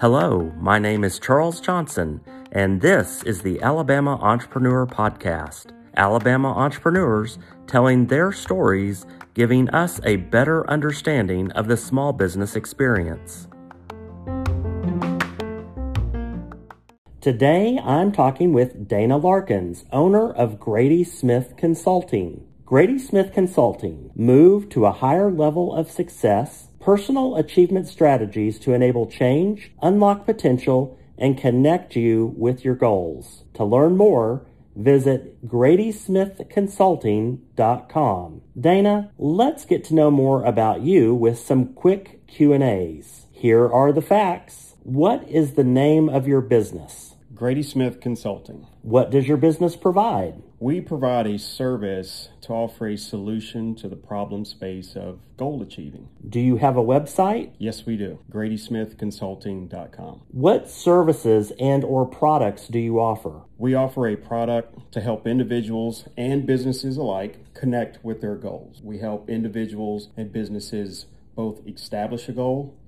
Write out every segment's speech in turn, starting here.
Hello, my name is Charles Johnson, and this is the Alabama Entrepreneur Podcast. Alabama entrepreneurs telling their stories, giving us a better understanding of the small business experience. Today, I'm talking with Dana Larkins, owner of Grady Smith Consulting. Grady Smith Consulting move to a higher level of success personal achievement strategies to enable change, unlock potential, and connect you with your goals. To learn more, visit gradysmithconsulting.com. Dana, let's get to know more about you with some quick Q&As. Here are the facts. What is the name of your business? Grady Smith Consulting. What does your business provide? We provide a service to offer a solution to the problem space of goal achieving. Do you have a website? Yes, we do. GradySmithConsulting.com. What services and or products do you offer? We offer a product to help individuals and businesses alike connect with their goals. We help individuals and businesses both establish a goal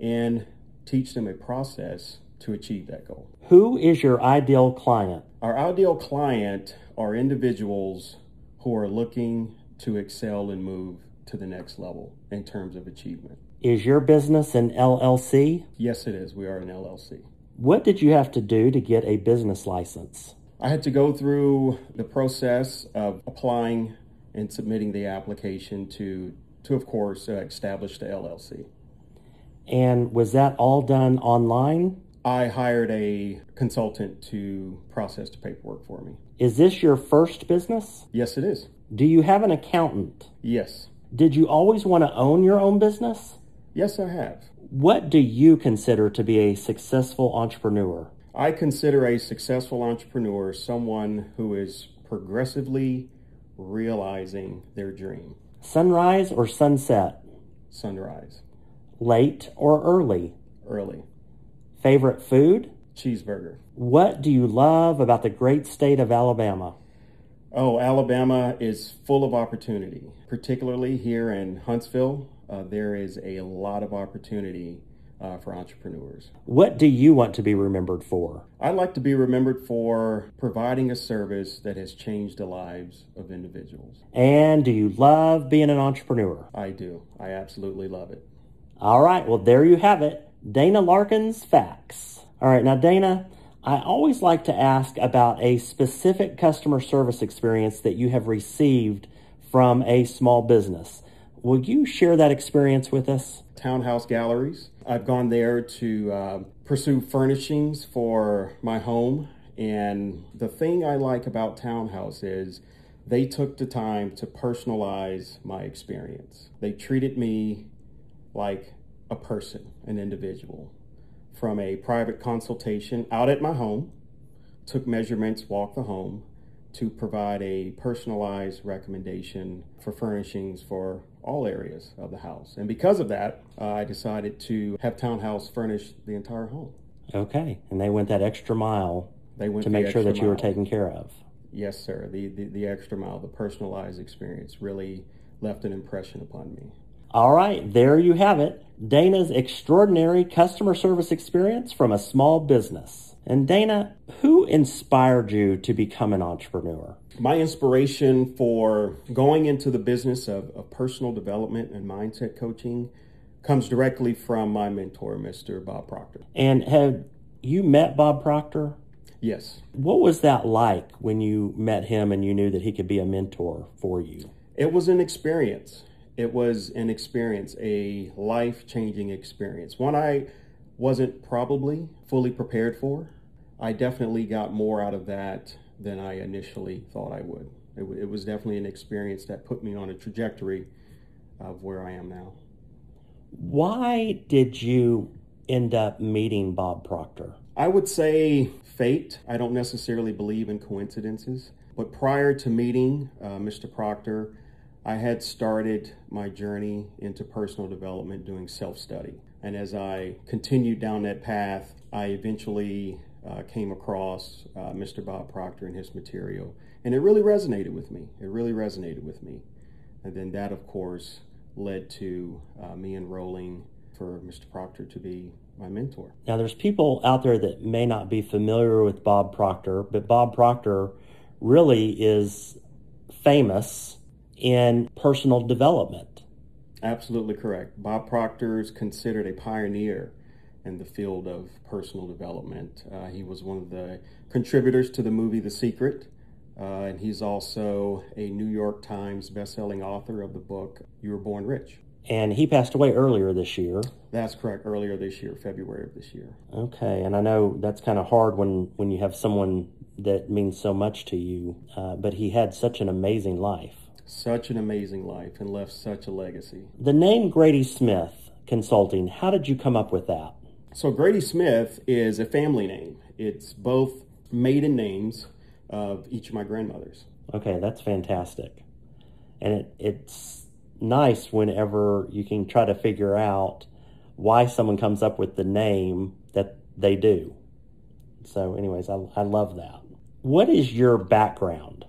and teach them a process to achieve that goal. Who is your ideal client? Our ideal client are individuals who are looking to excel and move to the next level in terms of achievement. Is your business an LLC? Yes, it is. We are an LLC. What did you have to do to get a business license? I had to go through the process of applying and submitting the application to, to of course, uh, establish the LLC. And was that all done online? I hired a consultant to process the paperwork for me. Is this your first business? Yes, it is. Do you have an accountant? Yes. Did you always want to own your own business? Yes, I have. What do you consider to be a successful entrepreneur? I consider a successful entrepreneur someone who is progressively realizing their dream. Sunrise or sunset? Sunrise. Late or early? Early. Favorite food? Cheeseburger. What do you love about the great state of Alabama? Oh, Alabama is full of opportunity, particularly here in Huntsville. Uh, there is a lot of opportunity uh, for entrepreneurs. What do you want to be remembered for? I'd like to be remembered for providing a service that has changed the lives of individuals. And do you love being an entrepreneur? I do. I absolutely love it. All right, well, there you have it. Dana Larkins Facts. All right, now, Dana, I always like to ask about a specific customer service experience that you have received from a small business. Will you share that experience with us? Townhouse Galleries. I've gone there to uh, pursue furnishings for my home. And the thing I like about Townhouse is they took the time to personalize my experience. They treated me like a person, an individual, from a private consultation out at my home, took measurements, walked the home, to provide a personalized recommendation for furnishings for all areas of the house. And because of that, uh, I decided to have Townhouse furnish the entire home. Okay, and they went that extra mile They went to make sure that you were taken care of. Yes, sir. The, the, the extra mile, the personalized experience really left an impression upon me. All right, there you have it. Dana's extraordinary customer service experience from a small business. And Dana, who inspired you to become an entrepreneur? My inspiration for going into the business of, of personal development and mindset coaching comes directly from my mentor, Mr. Bob Proctor. And have you met Bob Proctor? Yes, What was that like when you met him and you knew that he could be a mentor for you? it was an experience. It was an experience, a life changing experience. One I wasn't probably fully prepared for. I definitely got more out of that than I initially thought I would. It, w- it was definitely an experience that put me on a trajectory of where I am now. Why did you end up meeting Bob Proctor? I would say fate. I don't necessarily believe in coincidences. But prior to meeting uh, Mr. Proctor, I had started my journey into personal development doing self study. And as I continued down that path, I eventually uh, came across uh, Mr. Bob Proctor and his material. And it really resonated with me. It really resonated with me. And then that, of course, led to uh, me enrolling for Mr. Proctor to be my mentor. Now, there's people out there that may not be familiar with Bob Proctor, but Bob Proctor really is famous in personal development. Absolutely correct. Bob Proctor is considered a pioneer in the field of personal development. Uh, he was one of the contributors to the movie The Secret, uh, and he's also a New York Times bestselling author of the book You Were Born Rich. And he passed away earlier this year. That's correct, earlier this year, February of this year. Okay, and I know that's kind of hard when, when you have someone that means so much to you, uh, but he had such an amazing life. Such an amazing life and left such a legacy. The name Grady Smith Consulting, how did you come up with that? So, Grady Smith is a family name. It's both maiden names of each of my grandmothers. Okay, that's fantastic. And it, it's nice whenever you can try to figure out why someone comes up with the name that they do. So, anyways, I, I love that. What is your background?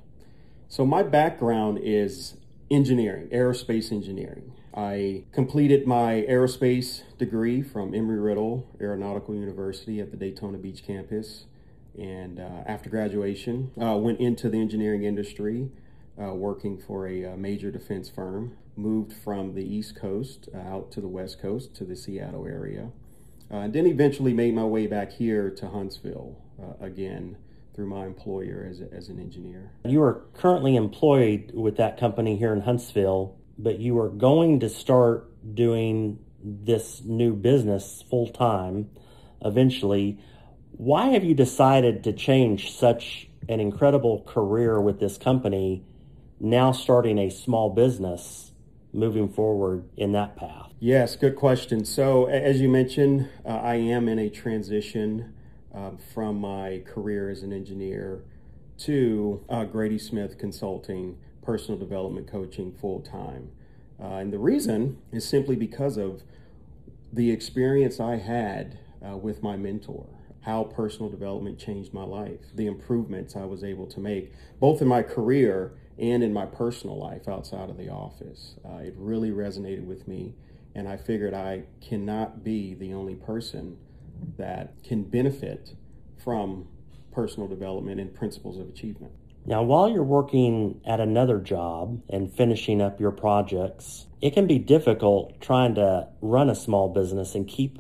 So, my background is engineering, aerospace engineering. I completed my aerospace degree from Embry-Riddle Aeronautical University at the Daytona Beach campus. And uh, after graduation, uh, went into the engineering industry, uh, working for a, uh, major defense firm. Moved from the East Coast uh, out to the West Coast to the Seattle area. Uh, and then eventually made my way back here to Huntsville again through my employer as, a, as an engineer. You are currently employed with that company here in Huntsville, but you are going to start doing this new business full time eventually. Why have you decided to change such an incredible career with this company, now starting a small business, moving forward in that path? Yes, good question. So, as you mentioned, uh, I am in a transition uh, from my career as an engineer to uh, Grady Smith Consulting, personal development coaching full time. Uh, and the reason is simply because of the experience I had uh, with my mentor how personal development changed my life, the improvements I was able to make, both in my career and in my personal life outside of the office. Uh, it really resonated with me, and I figured I cannot be the only person that can benefit from personal development and principles of achievement. Now, while you're working at another job and finishing up your projects, it can be difficult trying to run a small business and keep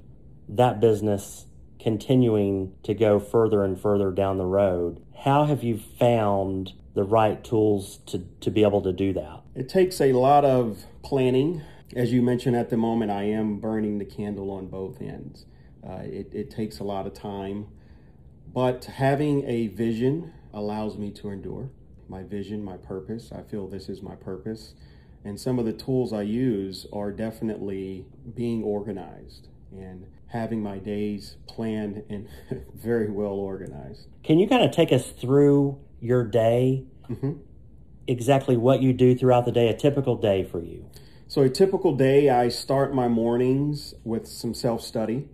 that business continuing to go further and further down the road. How have you found the right tools to, to be able to do that? It takes a lot of planning. As you mentioned at the moment, I am burning the candle on both ends. Uh, it, it takes a lot of time, but having a vision allows me to endure. My vision, my purpose, I feel this is my purpose. And some of the tools I use are definitely being organized and having my days planned and very well organized. Can you kind of take us through your day? Mm-hmm. Exactly what you do throughout the day, a typical day for you? So, a typical day, I start my mornings with some self study,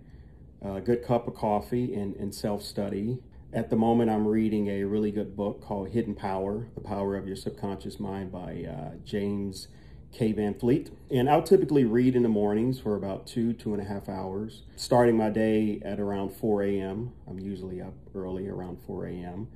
a good cup of coffee, and, and self study. At the moment, I'm reading a really good book called Hidden Power The Power of Your Subconscious Mind by uh, James K. Van Fleet. And I'll typically read in the mornings for about two, two and a half hours, starting my day at around 4 a.m. I'm usually up early around 4 a.m.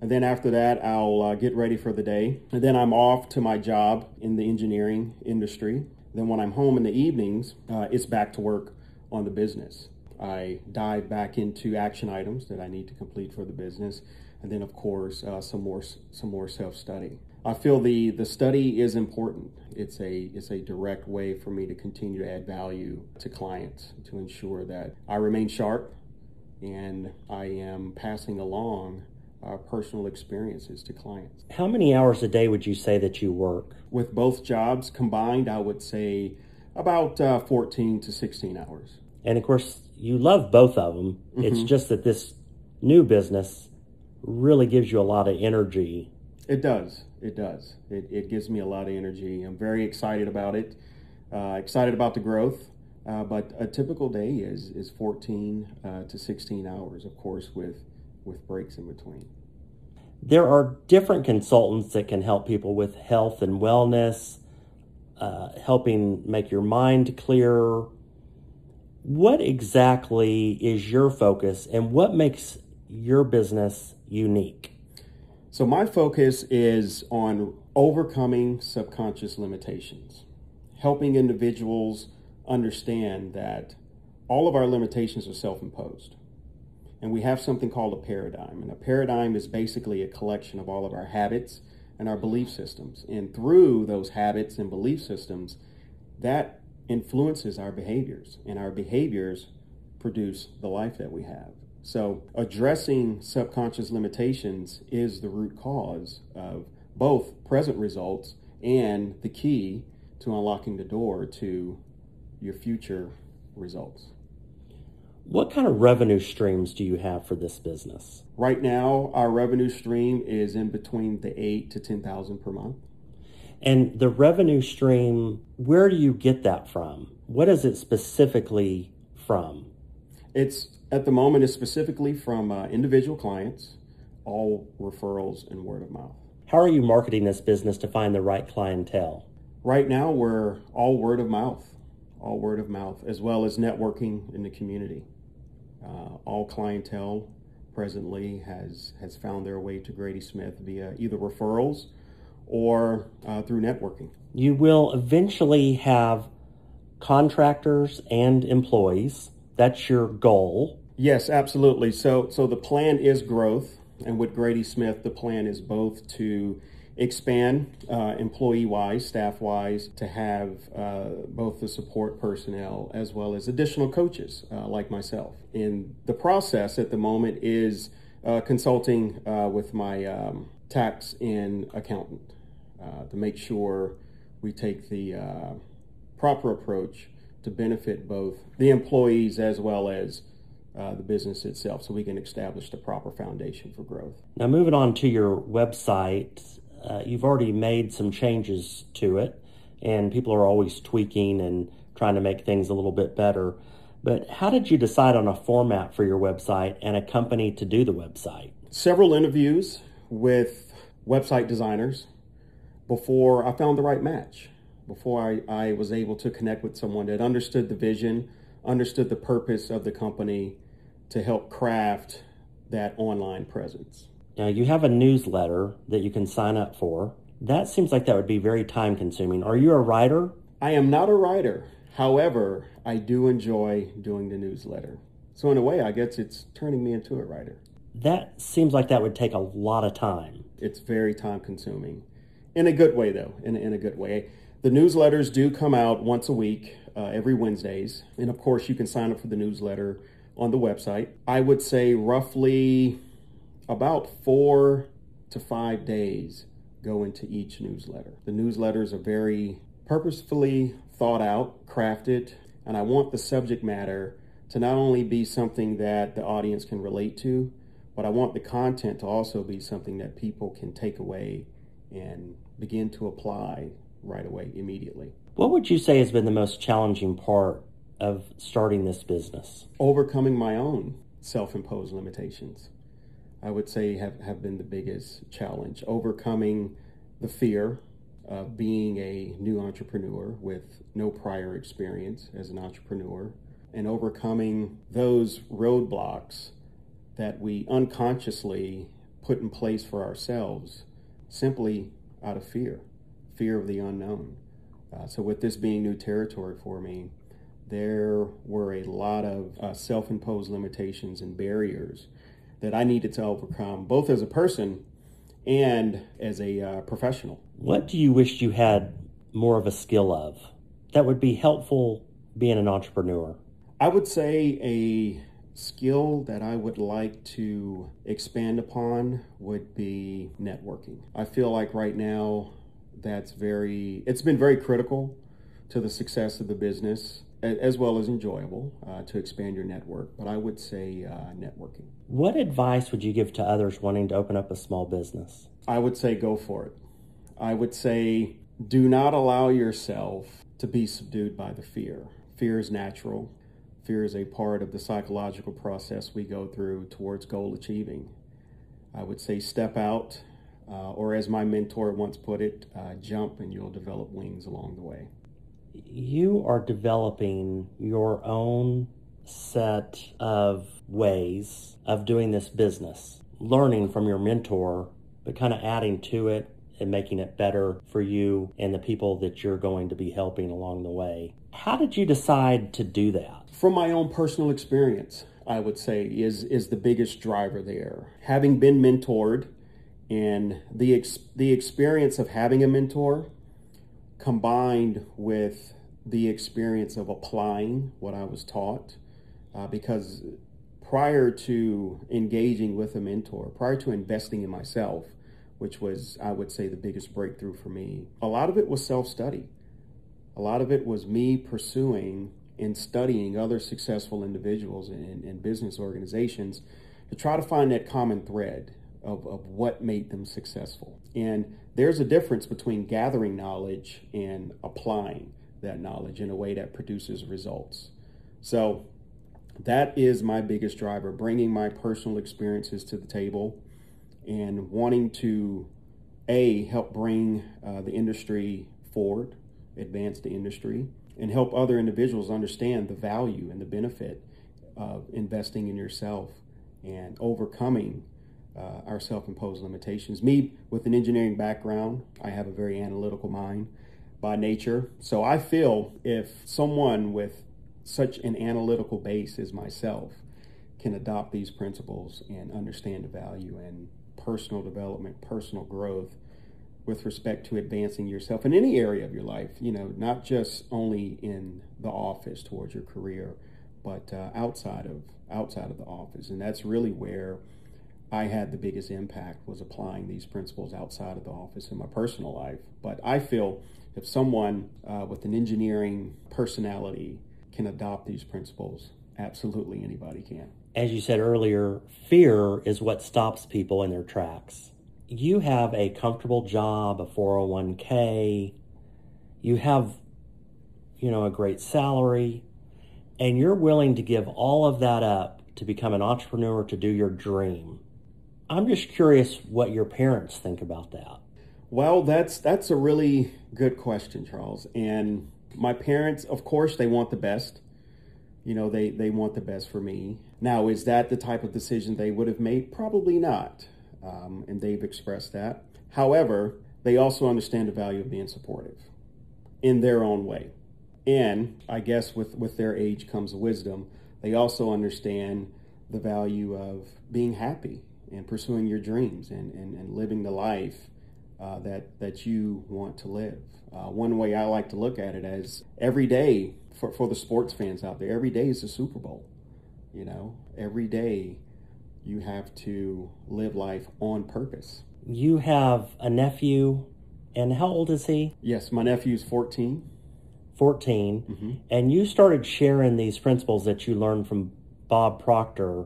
And then after that, I'll uh, get ready for the day. And then I'm off to my job in the engineering industry. Then when I'm home in the evenings, uh, it's back to work on the business. I dive back into action items that I need to complete for the business. And then, of course, uh, some more some more self study. I feel the the study is important. It's a it's a direct way for me to continue to add value to clients to ensure that I remain sharp and I am passing along uh, personal experiences to clients. How many hours a day would you say that you work? With both jobs combined, I would say about uh, 14 to 16 hours. And of course, you love both of them. Mm-hmm. It's just that this new business really gives you a lot of energy. It does. It does. It, it gives me a lot of energy. I'm very excited about it. Uh, excited about the growth. Uh, but a typical day is is 14 uh, to 16 hours, of course, with with breaks in between. There are different consultants that can help people with health and wellness, uh, helping make your mind clear. What exactly is your focus and what makes your business unique? So, my focus is on overcoming subconscious limitations, helping individuals understand that all of our limitations are self imposed. And we have something called a paradigm. And a paradigm is basically a collection of all of our habits and our belief systems. And through those habits and belief systems, that influences our behaviors. And our behaviors produce the life that we have. So, addressing subconscious limitations is the root cause of both present results and the key to unlocking the door to your future results. What kind of revenue streams do you have for this business? Right now, our revenue stream is in between the eight to ten thousand per month. And the revenue stream, where do you get that from? What is it specifically from? It's at the moment is specifically from uh, individual clients, all referrals and word of mouth. How are you marketing this business to find the right clientele? Right now, we're all word of mouth, all word of mouth, as well as networking in the community. Uh, all clientele presently has has found their way to Grady Smith via either referrals or uh, through networking. You will eventually have contractors and employees. That's your goal. Yes, absolutely. So so the plan is growth, and with Grady Smith, the plan is both to expand uh, employee wise, staff wise, to have uh, both the support personnel as well as additional coaches uh, like myself. And the process at the moment is uh, consulting uh, with my um, tax and accountant uh, to make sure we take the proper approach to benefit both the employees as well as uh, the business itself so we can establish the proper foundation for growth. Now, moving on to your website, uh, you've already made some changes to it, and people are always tweaking and trying to make things a little bit better. But how did you decide on a format for your website and a company to do the website? Several interviews with website designers before I found the right match, before I, I was able to connect with someone that understood the vision, understood the purpose of the company to help craft that online presence. Now, you have a newsletter that you can sign up for. That seems like that would be very time consuming. Are you a writer? I am not a writer. However, I do enjoy doing the newsletter. So, in a way, I guess it's turning me into a writer. That seems like that would take a lot of time. It's very time consuming. In a good way, though, in in a good way. The newsletters do come out once a week, uh, every Wednesdays. And of course, you can sign up for the newsletter on the website. I would say roughly about four to five days go into each newsletter. The newsletters are very purposefully thought out, crafted, and I want the subject matter to not only be something that the audience can relate to, but I want the content to also be something that people can take away and begin to apply right away, immediately. What would you say has been the most challenging part of starting this business? Overcoming my own self imposed limitations. I would say have, have been the biggest challenge. Overcoming the fear of being a new entrepreneur with no prior experience as an entrepreneur and overcoming those roadblocks that we unconsciously put in place for ourselves simply out of fear, fear of the unknown. Uh, so, with this being new territory for me, there were a lot of uh, self imposed limitations and barriers that I needed to overcome, both as a person and as a uh, professional. What do you wish you had more of a skill of that would be helpful being an entrepreneur? I would say a skill that I would like to expand upon would be networking. I feel like right now that's very, it's been very critical to the success of the business as well as enjoyable uh, to expand your network. But I would say uh, networking. What advice would you give to others wanting to open up a small business? I would say go for it. I would say do not allow yourself to be subdued by the fear. Fear is natural. Fear is a part of the psychological process we go through towards goal achieving. I would say step out uh, or as my mentor once put it, uh, jump and you'll develop wings along the way. You are developing your own set of ways of doing this business, learning from your mentor, but kind of adding to it and making it better for you and the people that you're going to be helping along the way. How did you decide to do that? From my own personal experience, I would say is is the biggest driver there. Having been mentored and the ex- the experience of having a mentor combined with the experience of applying what I was taught uh, because prior to engaging with a mentor, prior to investing in myself, which was, I would say, the biggest breakthrough for me, a lot of it was self study. A lot of it was me pursuing and studying other successful individuals and, and business organizations to try to find that common thread of, of what made them successful. And there's a difference between gathering knowledge and applying that knowledge in a way that produces results. So that is my biggest driver, bringing my personal experiences to the table and wanting to, A, help bring uh, the industry forward, advance the industry, and help other individuals understand the value and the benefit of investing in yourself and overcoming uh, our self imposed limitations. Me, with an engineering background, I have a very analytical mind by nature. So I feel if someone with such an analytical base as myself can adopt these principles and understand the value and personal development, personal growth with respect to advancing yourself in any area of your life, you know, not just only in the office towards your career, but uh, outside of outside of the office. And that's really where I had the biggest impact was applying these principles outside of the office in my personal life. But I feel if someone uh, with an engineering personality can adopt these principles, absolutely anybody can. As you said earlier, fear is what stops people in their tracks. You have a comfortable job, a 401k, you have, you know, a great salary, and you're willing to give all of that up to become an entrepreneur to do your dream. I'm just curious what your parents think about that. Well, that's that's a really good question, Charles. And my parents, of course, they want the best. You know, they they want the best for me. Now, is that the type of decision they would have made? Probably not. Um, and they've expressed that. However, they also understand the value of being supportive in their own way. And I guess with, with their age comes wisdom. They also understand the value of being happy and pursuing your dreams and, and, and living the life uh, that that you want to live. Uh, one way I like to look at it as every day for, for the sports fans out there, every day is a Super Bowl. You know, every day you have to live life on purpose. You have a nephew, and how old is he? Yes, my nephew's 14. 14. Mm-hmm. And you started sharing these principles that you learned from Bob Proctor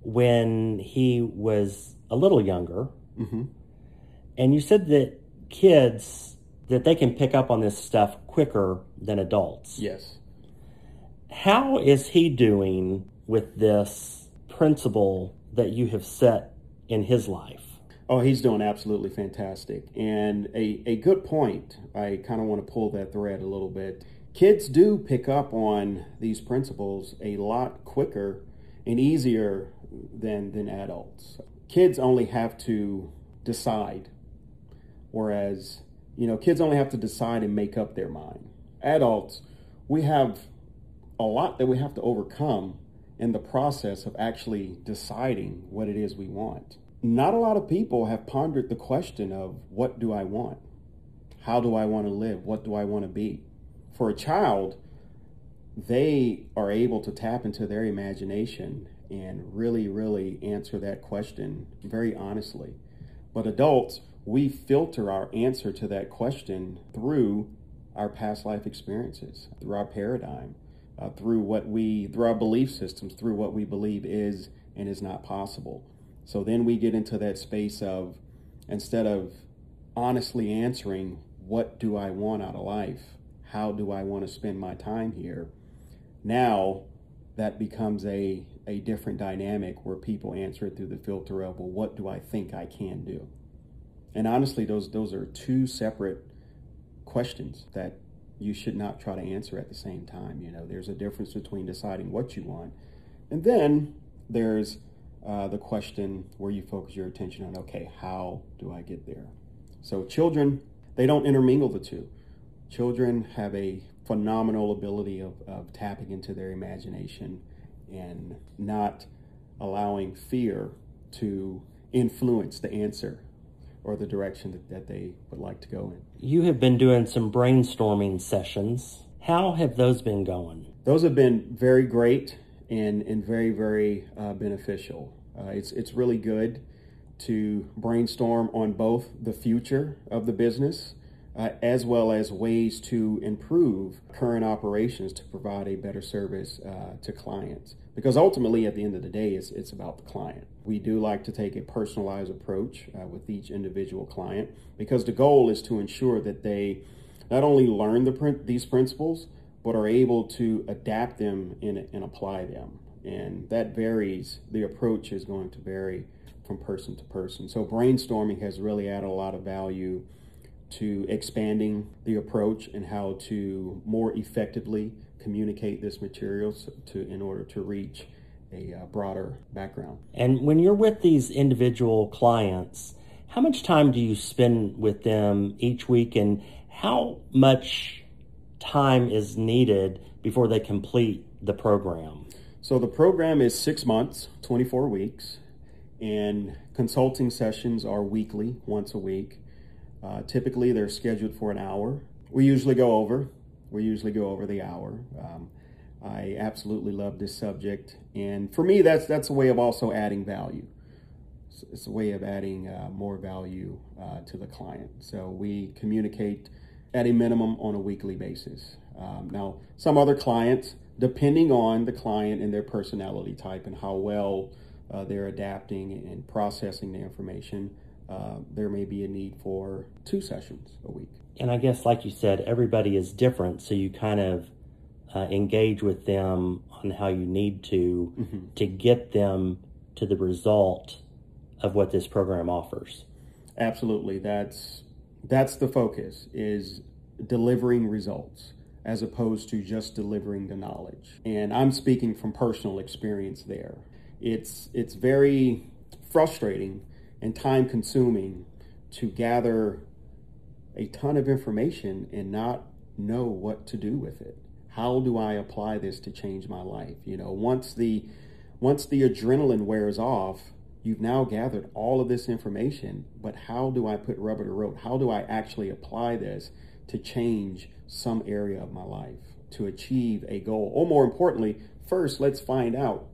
when he was a little younger. Mm-hmm. And you said that kids that they can pick up on this stuff quicker than adults. Yes. How is he doing with this principle that you have set in his life? Oh, he's doing absolutely fantastic. And a, a good point, I kind of want to pull that thread a little bit. Kids do pick up on these principles a lot quicker and easier than, than adults. Kids only have to decide Whereas, you know, kids only have to decide and make up their mind. Adults, we have a lot that we have to overcome in the process of actually deciding what it is we want. Not a lot of people have pondered the question of what do I want? How do I want to live? What do I want to be? For a child, they are able to tap into their imagination and really, really answer that question very honestly. But adults, we filter our answer to that question through our past life experiences, through our paradigm, uh, through what we, through our belief systems, through what we believe is and is not possible. So then we get into that space of instead of honestly answering, what do I want out of life? How do I want to spend my time here? Now that becomes a, a different dynamic where people answer it through the filter of, well, what do I think I can do? And honestly, those those are two separate questions that you should not try to answer at the same time. You know, there's a difference between deciding what you want, and then there's uh, the question where you focus your attention on, okay, how do I get there? So children, they don't intermingle the two. Children have a phenomenal ability of, of tapping into their imagination and not allowing fear to influence the answer or the direction that, that they would like to go in. You have been doing some brainstorming sessions. How have those been going? Those have been very great and, and very, very uh, beneficial. Uh, it's, it's really good to brainstorm on both the future of the business uh, as well as ways to improve current operations to provide a better service uh, to clients. Because ultimately, at the end of the day, it's, it's about the client. We do like to take a personalized approach uh, with each individual client because the goal is to ensure that they not only learn the print, these principles, but are able to adapt them and, and apply them. And that varies, the approach is going to vary from person to person. So, brainstorming has really added a lot of value to expanding the approach and how to more effectively communicate this material to in order to reach a uh, broader background. And when you're with these individual clients, how much time do you spend with them each week and how much time is needed before they complete the program? So the program is 6 months, 24 weeks, and consulting sessions are weekly, once a week. Uh, typically, they're scheduled for an hour. We usually go over. We usually go over the hour. Um, I absolutely love this subject, and for me, that's that's a way of also adding value. It's, a way of adding uh, more value uh, to the client. So we communicate at a minimum on a weekly basis. Um, now, some other clients, depending on the client and their personality type and how well uh, they're adapting and processing the information, uh, there may be a need for two sessions a week. And I guess, like you said, everybody is different, so you kind of uh, engage with them on how you need to mm-hmm. to get them to the result of what this program offers. Absolutely, that's that's the focus is delivering results as opposed to just delivering the knowledge. And I'm speaking from personal experience there. It's it's very frustrating and time consuming to gather a ton of information and not know what to do with it. How do I apply this to change my life? You know, once the once the adrenaline wears off, you've now gathered all of this information, but how do I put rubber to road? How do I actually apply this to change some area of my life, to achieve a goal? Or more importantly, first let's find out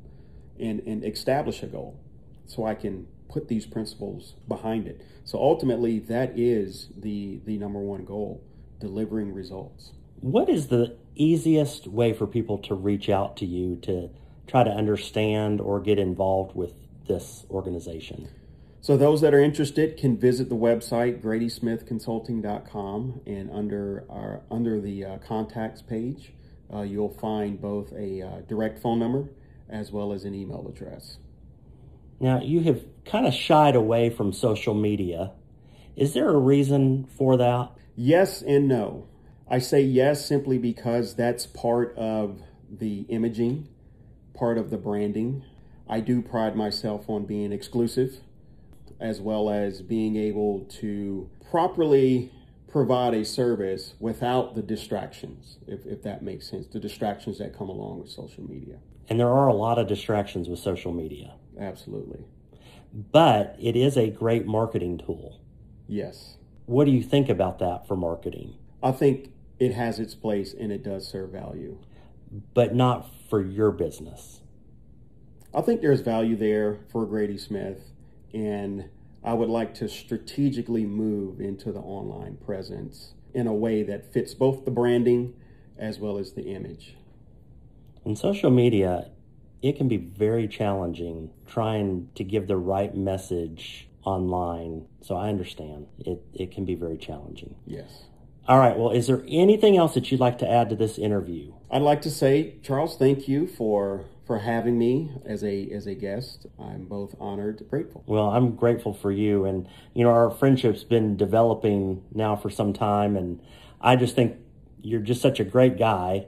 and, and establish a goal so I can put these principles behind it. So ultimately, that is the the number one goal: delivering results. What is the easiest way for people to reach out to you to try to understand or get involved with this organization? So those that are interested can visit the website gradysmithconsulting.com and under our under the uh, contacts page, uh, you'll find both a uh, direct phone number as well as an email address. Now, you have kind of shied away from social media. Is there a reason for that? Yes and no. I say yes simply because that's part of the imaging, part of the branding. I do pride myself on being exclusive as well as being able to properly provide a service without the distractions, if, if that makes sense, the distractions that come along with social media. And there are a lot of distractions with social media. Absolutely. But it is a great marketing tool. Yes. What do you think about that for marketing? I think it has its place and it does serve value. But not for your business. I think there's value there for Grady Smith, and I would like to strategically move into the online presence in a way that fits both the branding as well as the image. In social media, it can be very challenging trying to give the right message online. So I understand it, it can be very challenging. Yes. All right. Well, is there anything else that you'd like to add to this interview? I'd like to say, Charles, thank you for for having me as a as a guest. I'm both honored, grateful. Well, I'm grateful for you, and you know our friendship's been developing now for some time, and I just think you're just such a great guy,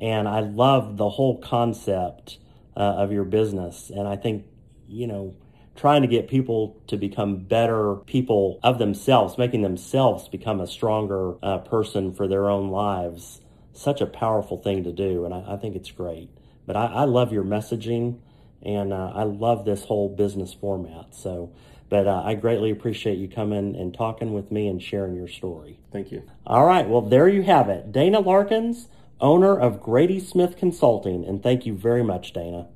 and I love the whole concept uh, of your business, and I think you know trying to get people to become better people of themselves, making themselves become a stronger uh, person for their own lives. Such a powerful thing to do, and I, I think it's great. But I, I, love your messaging, and uh, I love this whole business format. So, but uh, I greatly appreciate you coming and talking with me and sharing your story. Thank you. All right, well there you have it, Dana Larkins, owner of Grady Smith Consulting, and thank you very much, Dana.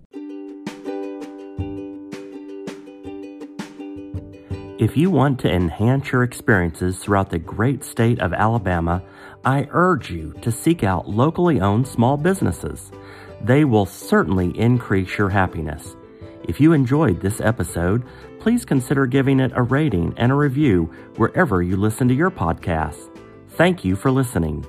If you want to enhance your experiences throughout the great state of Alabama, I urge you to seek out locally owned small businesses. They will certainly increase your happiness. If you enjoyed this episode, please consider giving it a rating and a review wherever you listen to your podcasts. Thank you for listening.